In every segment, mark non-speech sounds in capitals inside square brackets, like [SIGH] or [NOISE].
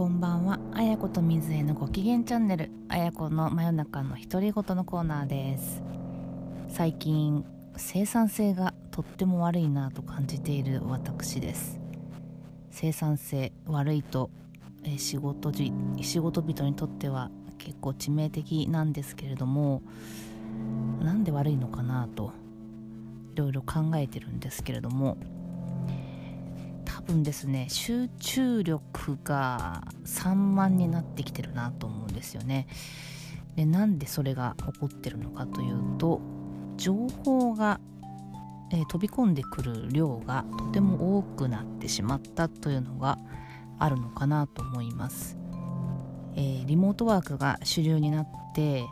こんばんは。あやこと水へのご機嫌チャンネル。あやこの真夜中の独り言のコーナーです。最近生産性がとっても悪いなと感じている私です。生産性悪いとえ仕事じ仕事人にとっては結構致命的なんですけれどもなんで悪いのかなといろいろ考えてるんですけれども分ですね集中力が散漫になってきてるなと思うんですよね。でなんでそれが起こってるのかというと情報が、えー、飛び込んでくる量がとても多くなってしまったというのがあるのかなと思います、えー、リモートワークが主流になって、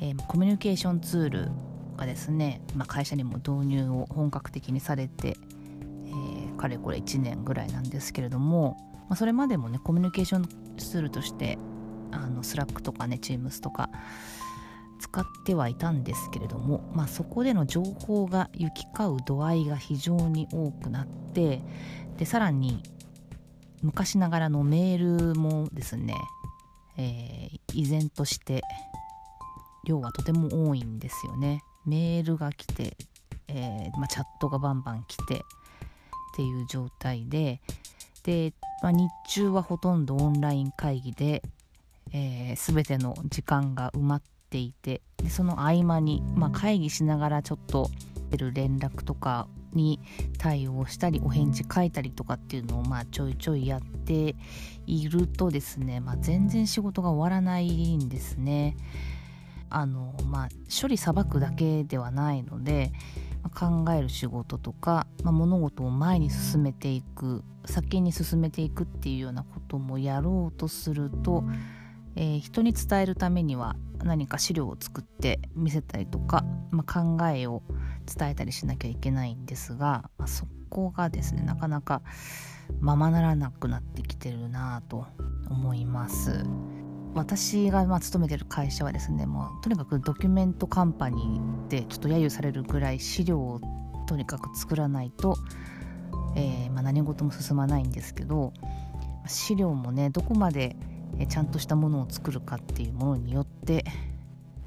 えー、コミュニケーションツールがですね、まあ、会社にも導入を本格的にされて、かれこれ1年ぐらいなんですけれども、まあ、それまでもねコミュニケーションツールとしてあの Slack とかね Teams とか使ってはいたんですけれども、まあ、そこでの情報が行き交う度合いが非常に多くなってでさらに昔ながらのメールもですね、えー、依然として量はとても多いんですよね。メールが来て、えー、まあ、チャットがバンバン来てっていう状態でで、まあ、日中はほとんどオンライン会議で、えー、全ての時間が埋まっていてでその合間に、まあ、会議しながらちょっと連絡とかに対応したりお返事書いたりとかっていうのをまあちょいちょいやっているとですね、まあ、全然仕事が終わらないんですね。あのまあ、処理さばくだけではないので、考える仕事とか、まあ、物事を前に進めていく先に進めていくっていうようなこともやろうとすると、えー、人に伝えるためには何か資料を作って見せたりとか、まあ、考えを伝えたりしなきゃいけないんですが、まあ、そこがですねなかなかままならなくなってきてるなと思います。私がまあ勤めてる会社はですねもうとにかくドキュメントカンパニーでちょっと揶揄されるぐらい資料をとにかく作らないと、えー、まあ、何事も進まないんですけど資料もねどこまでちゃんとしたものを作るかっていうものによって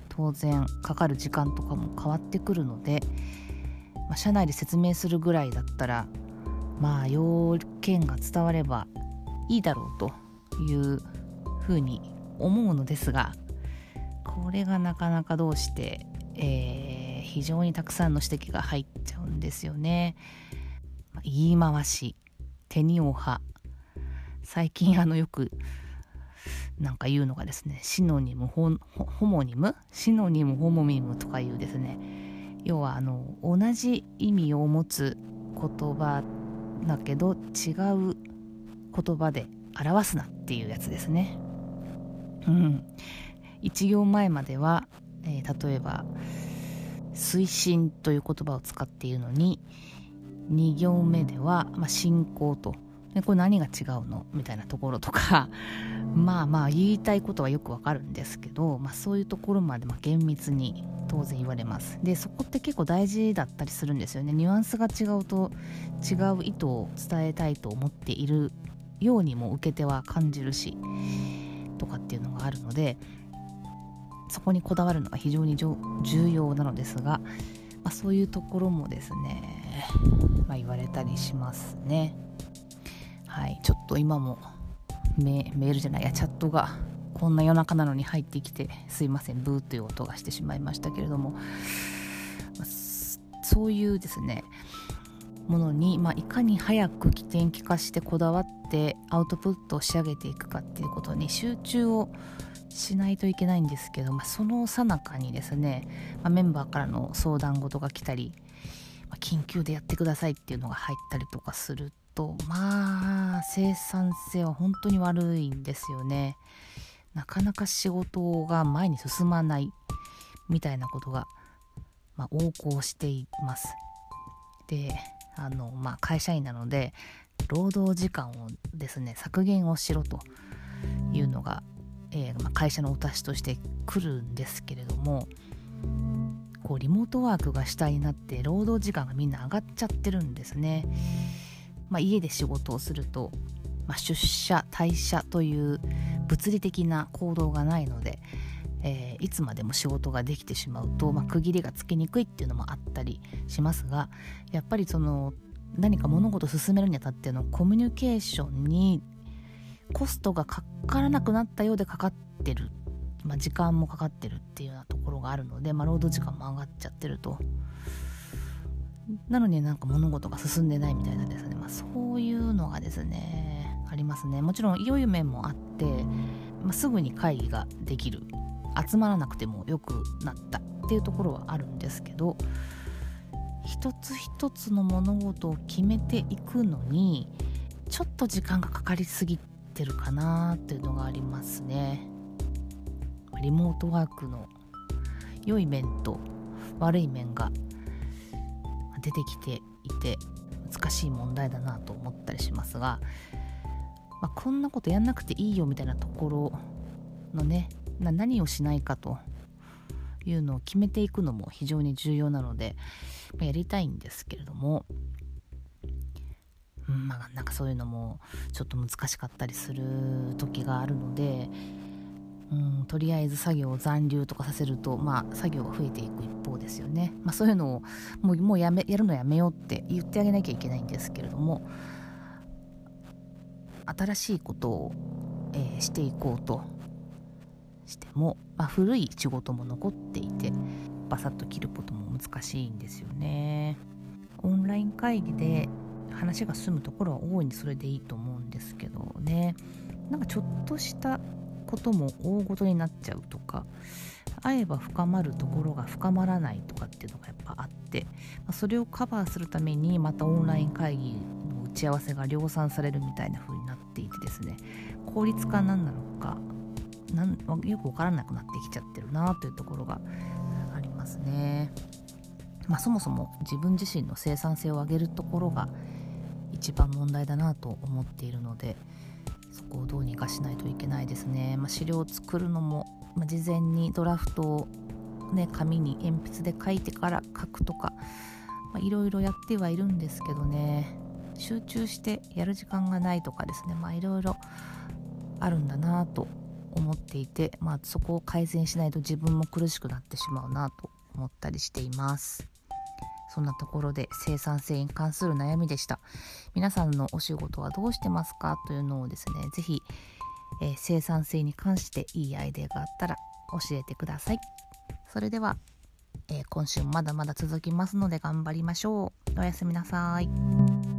当然かかる時間とかも変わってくるので、まあ、社内で説明するぐらいだったらまあ要件が伝わればいいだろうというふうに思うのですがこれがなかなかどうして、えー、非常にたくさんの指摘が入っちゃうんですよね。言い回してにをは最近あのよくなんか言うのがですねシノニムホモニム？シノニムホモニムとかいうですね要はあの同じ意味を持つ言葉だけど違う言葉で表すなっていうやつですね。うん、1行前までは、えー、例えば「推進」という言葉を使っているのに2行目では「まあ、進行」と。でこれ何が違うの？みたいなところとか [LAUGHS] まあまあ言いたいことはよくわかるんですけど、まあ、そういうところまでま厳密に当然言われます。でそこって結構大事だったりするんですよね。ニュアンスが違うと違う意図を伝えたいと思っているようにも受け手は感じるし。とかっていうのがあるのでそこにこだわるのが非常に重要なのですが、まあ、そういうところもですね、まあ、言われたりしますね。はい、ちょっと今もメールじゃないやチャットがこんな夜中なのに入ってきてすいませんブーという音がしてしまいましたけれども、そういうですねものに、まあ、いかに早く起点機化してこだわってアウトプットを仕上げていくかっていうことに集中をしないといけないんですけど、まあ、そのさなかにですね、まあ、メンバーからの相談事が来たり、まあ、緊急でやってくださいっていうのが入ったりとかするとまあ生産性は本当に悪いんですよね。なかなか仕事が前に進まないみたいなことが、まあ、横行しています。であの、まあ、会社員なので労働時間をですね削減をしろというのが、えー、まあ、会社のお達しとして来るんですけれどもこうリモートワークが主体になって労働時間がみんな上がっちゃってるんですね。まあ、家で仕事をするとまあ、出社退社という物理的な行動がないので、えー、いつまでも仕事ができてしまうと、まあ、区切りがつけにくいっていうのもあったりしますがやっぱりその何か物事を進めるにあたってのコミュニケーションにコストがかからなくなったようでかかってる、まあ、時間もかかってるっていうようなところがあるので、まあ、労働時間も上がっちゃってると。なのになんか物事が進んでないみたいなですね、まあ、そういうのがですねありますね。もちろん良い面もあって、まあ、すぐに会議ができる。集まらなくてもよくなったっていうところはあるんですけど一つ一つの物事を決めていくのにちょっと時間がかかりすぎてるかなっていうのがありますね。リモートワークの良い面と悪い面が出てきていて難しい問題だなと思ったりしますが、まあ、こんなことやんなくていいよみたいなところのね何をしないかというのを決めていくのも非常に重要なので、まあ、やりたいんですけれども、うん、まあなんかそういうのもちょっと難しかったりする時があるので、うん、とりあえず作業を残留とかさせると、まあ、作業が増えていく一方ですよね、まあ、そういうのをもうもうやめやるのやめようって言ってあげなきゃいけないんですけれども新しいことを、えー、していこうとしても、まあ、古い仕事も残っていてバサッと切ることも難しいんですよね。オンライン会議で話が済むところは大いにそれでいいと思うんですけどね。なんかちょっとしたことも大ごとになっちゃうとか会えば深まるところが深まらないとかっていうのがやっぱあってそれをカバーするためにまたオンライン会議の打ち合わせが量産されるみたいな風になっていてですね効率化何なのかなんよく分からなくなってきちゃってるなというところがありますね。まあ、そもそも自分自身の生産性を上げるところが一番問題だなと思っているのでそこをどうにかしないといけないですね。まあ、資料を作るのも、まあ、事前にドラフトを、ね、紙に鉛筆で書いてから書くとかいろいろやってはいるんですけどね集中してやる時間がないとかですねいろいろあるんだなと思っていて、まあ、そこを改善しないと自分も苦しくなってしまうなと思ったりしています。そんなところで生産性に関する悩みでした。皆さんのお仕事はどうしてますかというのをですね是非、えー、生産性に関していいアイデアがあったら教えてください。それでは、えー、今週もまだまだ続きますので頑張りましょう。おやすみなさい。